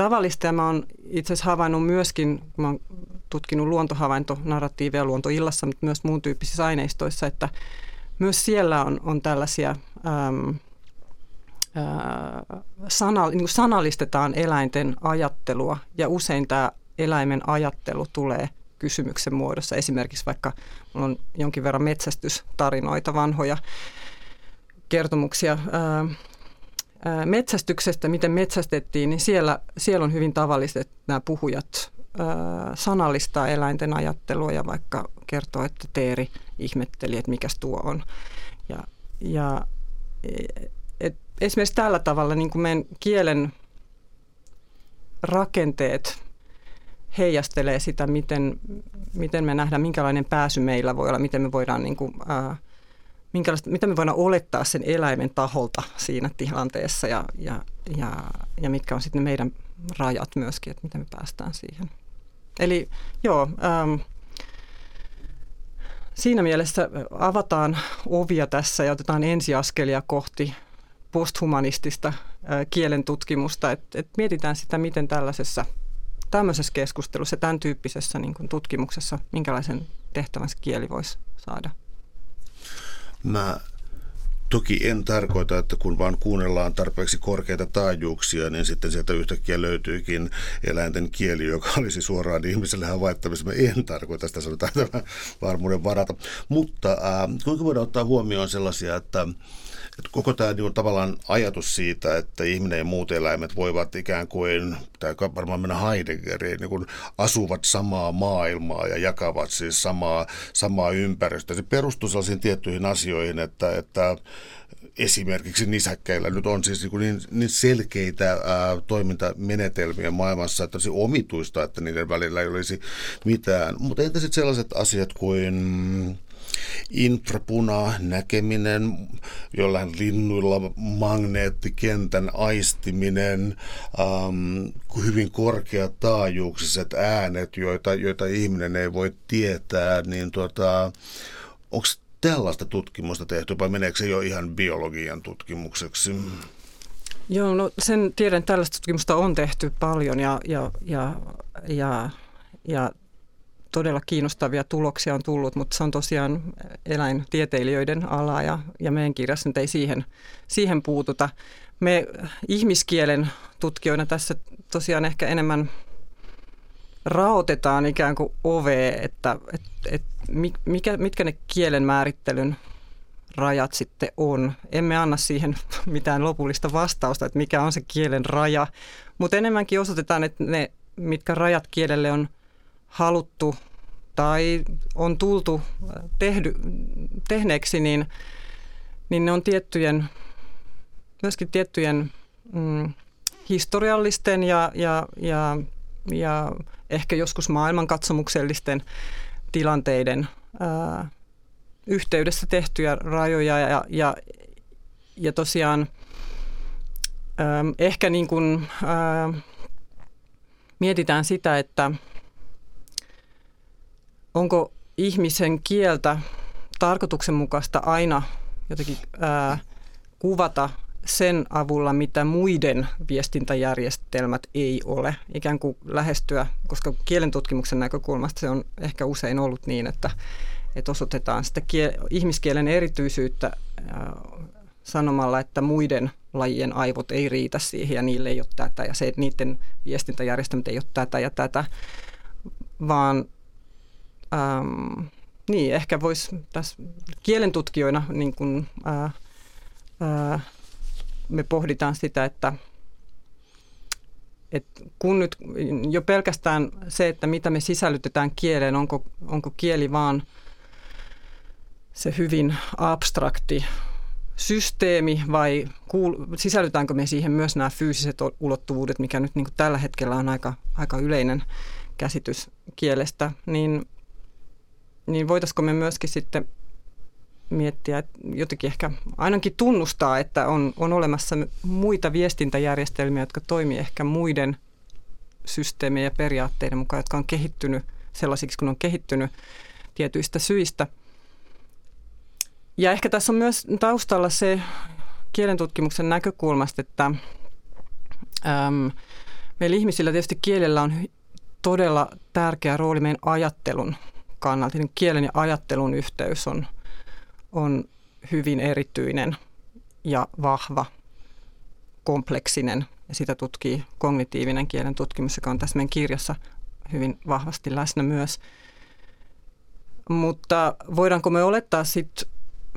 tavallista. Ja mä oon itse asiassa havainnut myöskin, kun mä oon tutkinut luontohavaintonarratiiveja luontoillassa, mutta myös muun tyyppisissä aineistoissa, että myös siellä on, on tällaisia... Äm, sana, niin kuin sanallistetaan eläinten ajattelua ja usein tämä eläimen ajattelu tulee kysymyksen muodossa. Esimerkiksi vaikka on jonkin verran metsästystarinoita, vanhoja kertomuksia ää, ää, metsästyksestä, miten metsästettiin, niin siellä, siellä on hyvin tavallista, että nämä puhujat sanallistaa eläinten ajattelua ja vaikka kertoo, että Teeri ihmetteli, että mikä tuo on. Ja, ja esimerkiksi tällä tavalla niin kuin meidän kielen rakenteet heijastelee sitä, miten, miten me nähdään, minkälainen pääsy meillä voi olla, miten me voidaan, niin kuin, ää, mitä me voidaan olettaa sen eläimen taholta siinä tilanteessa ja, ja, ja, ja mitkä on sitten meidän rajat myöskin, että miten me päästään siihen. Eli joo, ähm, siinä mielessä avataan ovia tässä ja otetaan ensiaskelia kohti posthumanistista kielen tutkimusta, että et mietitään sitä, miten tällaisessa tämmöisessä keskustelussa, tämän tyyppisessä niin kuin tutkimuksessa, minkälaisen tehtävän kieli voisi saada. Mä Toki en tarkoita, että kun vaan kuunnellaan tarpeeksi korkeita taajuuksia, niin sitten sieltä yhtäkkiä löytyykin eläinten kieli, joka [LAUGHS] olisi suoraan ihmiselle havaittavissa. Mä en tarkoita sitä, sanotaan tämän varmuuden varata. Mutta äh, kuinka voidaan ottaa huomioon sellaisia, että että koko tämä niin tavallaan ajatus siitä, että ihminen ja muut eläimet voivat ikään kuin, tai varmaan mennä Heideggeriin, niin kuin asuvat samaa maailmaa ja jakavat siis samaa, samaa ympäristöä. Se perustuu sellaisiin tiettyihin asioihin, että, että esimerkiksi nisäkkäillä nyt on siis niin, niin, niin selkeitä ää, toimintamenetelmiä maailmassa, että olisi omituista, että niiden välillä ei olisi mitään. Mutta entä sitten sellaiset asiat kuin infrapuna näkeminen, jollain linnuilla magneettikentän aistiminen, ähm, hyvin korkeat taajuuksiset äänet, joita, joita ihminen ei voi tietää, niin tuota, onko tällaista tutkimusta tehty vai meneekö se jo ihan biologian tutkimukseksi? Joo, no sen tiedän, tällaista tutkimusta on tehty paljon ja, ja, ja, ja, ja todella kiinnostavia tuloksia on tullut, mutta se on tosiaan eläintieteilijöiden ala ja, ja meidän kirjassa nyt ei siihen, siihen puututa. Me ihmiskielen tutkijoina tässä tosiaan ehkä enemmän raotetaan ikään kuin ove, että et, et mikä, mitkä ne kielen määrittelyn rajat sitten on. Emme anna siihen [LAUGHS] mitään lopullista vastausta, että mikä on se kielen raja, mutta enemmänkin osoitetaan, että ne, mitkä rajat kielelle on – haluttu tai on tultu tehdy, tehneeksi, niin, niin ne on tiettyjen, myöskin tiettyjen mm, historiallisten ja, ja, ja, ja ehkä joskus maailmankatsomuksellisten tilanteiden ää, yhteydessä tehtyjä rajoja ja, ja, ja tosiaan ää, ehkä niin kuin, ää, mietitään sitä, että onko ihmisen kieltä tarkoituksenmukaista aina jotenkin ää, kuvata sen avulla, mitä muiden viestintäjärjestelmät ei ole. Ikään kuin lähestyä, koska kielentutkimuksen näkökulmasta se on ehkä usein ollut niin, että, että osoitetaan sitä kiel- ihmiskielen erityisyyttä ää, sanomalla, että muiden lajien aivot ei riitä siihen ja niille ei ole tätä ja se, että niiden viestintäjärjestelmät ei ole tätä ja tätä, vaan äm, niin, ehkä voisi tässä kielentutkijoina niin kuin, ää, ää, me pohditaan sitä, että, että kun nyt jo pelkästään se, että mitä me sisällytetään kieleen, onko, onko kieli vaan se hyvin abstrakti systeemi vai kuul, sisällytäänkö me siihen myös nämä fyysiset ulottuvuudet, mikä nyt niin tällä hetkellä on aika, aika yleinen käsitys kielestä, niin, niin voitaisiko me myöskin sitten miettiä, että jotenkin ehkä ainakin tunnustaa, että on, on olemassa muita viestintäjärjestelmiä, jotka toimii ehkä muiden systeemien ja periaatteiden mukaan, jotka on kehittynyt sellaisiksi, kun on kehittynyt tietyistä syistä. Ja ehkä tässä on myös taustalla se kielentutkimuksen näkökulmasta, että äm, meillä ihmisillä tietysti kielellä on todella tärkeä rooli meidän ajattelun kannalta. Niin kielen ja ajattelun yhteys on – on hyvin erityinen ja vahva, kompleksinen ja sitä tutkii kognitiivinen kielen tutkimus, joka on tässä meidän kirjassa hyvin vahvasti läsnä myös. Mutta voidaanko me olettaa sitten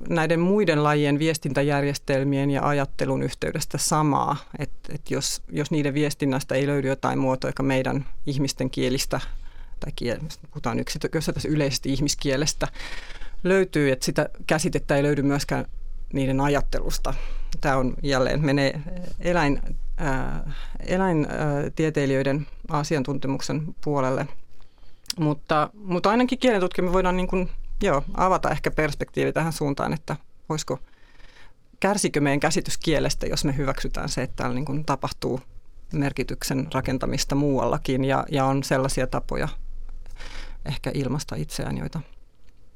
näiden muiden lajien viestintäjärjestelmien ja ajattelun yhteydestä samaa, että et jos, jos niiden viestinnästä ei löydy jotain muotoa, joka meidän ihmisten kielistä, tai kiel, puhutaan yksityössä tässä yleisesti ihmiskielestä, löytyy, että sitä käsitettä ei löydy myöskään niiden ajattelusta. Tämä on jälleen, menee eläin, ää, eläintieteilijöiden asiantuntemuksen puolelle. Mutta, mutta ainakin kielentutkimus voidaan niin kuin, joo, avata ehkä perspektiivi tähän suuntaan, että voisiko, kärsikö meidän käsitys kielestä, jos me hyväksytään se, että täällä niin kuin tapahtuu merkityksen rakentamista muuallakin ja, ja on sellaisia tapoja ehkä ilmasta itseään, joita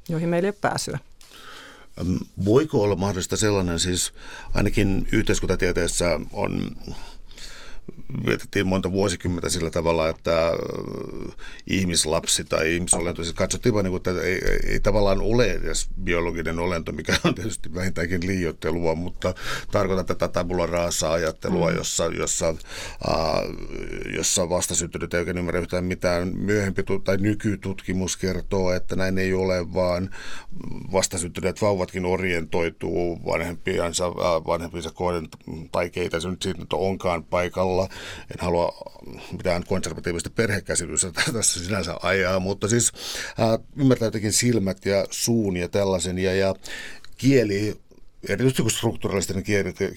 joihin meillä ei ole pääsyä. Voiko olla mahdollista sellainen, siis ainakin yhteiskuntatieteessä on vietettiin monta vuosikymmentä sillä tavalla, että äh, ihmislapsi tai ihmisolento, siis katsottiin vain, niin että ei, ei, tavallaan ole edes biologinen olento, mikä on tietysti vähintäänkin liioittelua, mutta tarkoitan tätä tabula rasa ajattelua, mm. jossa, jossa, äh, jossa vastasyntynyt ei oikein ymmärrä yhtään mitään. Myöhempi tai nykytutkimus kertoo, että näin ei ole, vaan vastasyntyneet vauvatkin orientoituu vanhempiansa, äh, vanhempiinsa kohden, tai keitä se nyt siitä onkaan paikalla, en halua mitään konservatiivista perhekäsitystä tässä sinänsä ajaa, mutta siis äh, ymmärtää jotenkin silmät ja suun ja tällaisen ja, ja kieli erityisesti kun strukturalistinen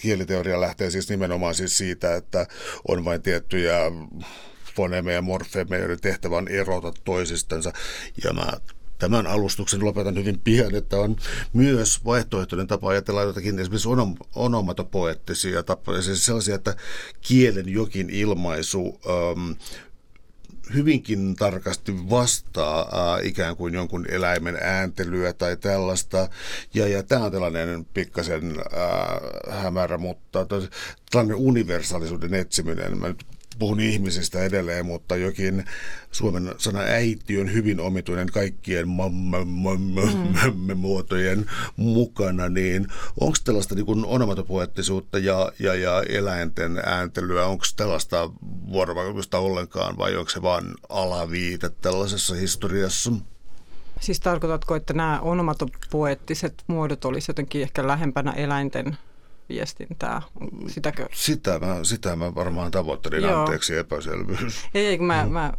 kieliteoria lähtee siis nimenomaan siis siitä, että on vain tiettyjä fonemeja ja morfeemeja, joiden tehtävä on erota toisistansa. Ja mä tämän alustuksen lopetan hyvin pian, että on myös vaihtoehtoinen tapa ajatella jotakin esimerkiksi onom, onomatopoettisia tapoja, siis sellaisia, että kielen jokin ilmaisu ähm, hyvinkin tarkasti vastaa äh, ikään kuin jonkun eläimen ääntelyä tai tällaista. Ja, ja tämä on tällainen pikkasen äh, hämärä, mutta tällainen universaalisuuden etsiminen. Mä nyt puhun ihmisistä edelleen, mutta jokin suomen sana äiti on hyvin omituinen kaikkien mm. muotojen mukana, niin onko tällaista niin onomatopoettisuutta ja, ja, ja eläinten ääntelyä, onko tällaista vuorovaikutusta ollenkaan vai onko se vain alaviite tällaisessa historiassa? Siis tarkoitatko, että nämä onomatopoettiset muodot olisivat jotenkin ehkä lähempänä eläinten viestintää. Sitäkö? Sitä mä, sitä mä varmaan tavoittelin, Joo. anteeksi epäselvyys. Ei, ei kun mä, mm. mä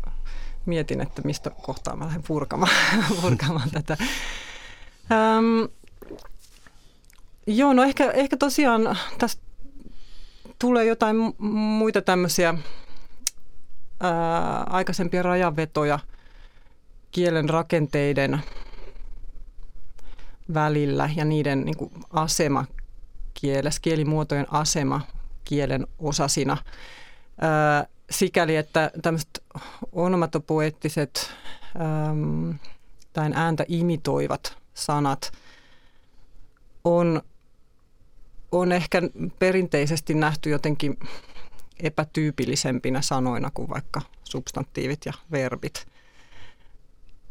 mietin, että mistä kohtaa mä lähden purkamaan, [LAUGHS] purkamaan tätä. Öm, joo, no ehkä, ehkä tosiaan tästä tulee jotain muita tämmöisiä ää, aikaisempia rajanvetoja kielen rakenteiden välillä ja niiden niin kuin asema kielessä, kielimuotojen asema kielen osasina. Ää, sikäli, että tämmöiset onomatopoettiset tai ääntä imitoivat sanat on, on ehkä perinteisesti nähty jotenkin epätyypillisempinä sanoina kuin vaikka substantiivit ja verbit.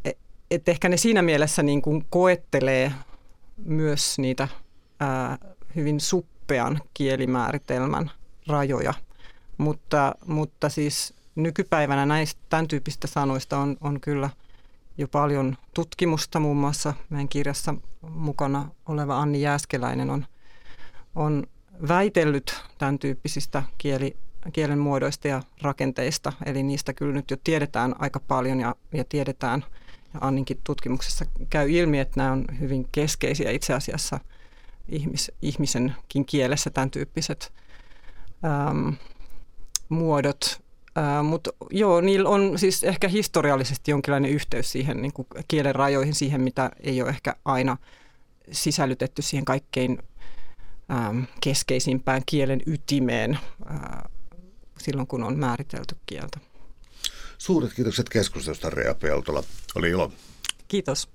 E, et ehkä ne siinä mielessä niin kuin koettelee myös niitä ää, hyvin suppean kielimääritelmän rajoja. Mutta, mutta siis nykypäivänä näistä tämän tyyppistä sanoista on, on kyllä jo paljon tutkimusta. Muun muassa meidän kirjassa mukana oleva Anni Jääskeläinen on, on väitellyt tämän tyyppisistä kieli, kielen muodoista ja rakenteista. Eli niistä kyllä nyt jo tiedetään aika paljon ja, ja tiedetään, ja Anninkin tutkimuksessa käy ilmi, että nämä on hyvin keskeisiä itse asiassa ihmis, ihmisenkin kielessä tämän tyyppiset äm, muodot. Mutta joo, niillä on siis ehkä historiallisesti jonkinlainen yhteys siihen niin kuin kielen rajoihin, siihen mitä ei ole ehkä aina sisällytetty siihen kaikkein ähm, keskeisimpään kielen ytimeen äh, silloin, kun on määritelty kieltä. Suuret kiitokset keskustelusta, Rea Peltola. Oli ilo. Kiitos.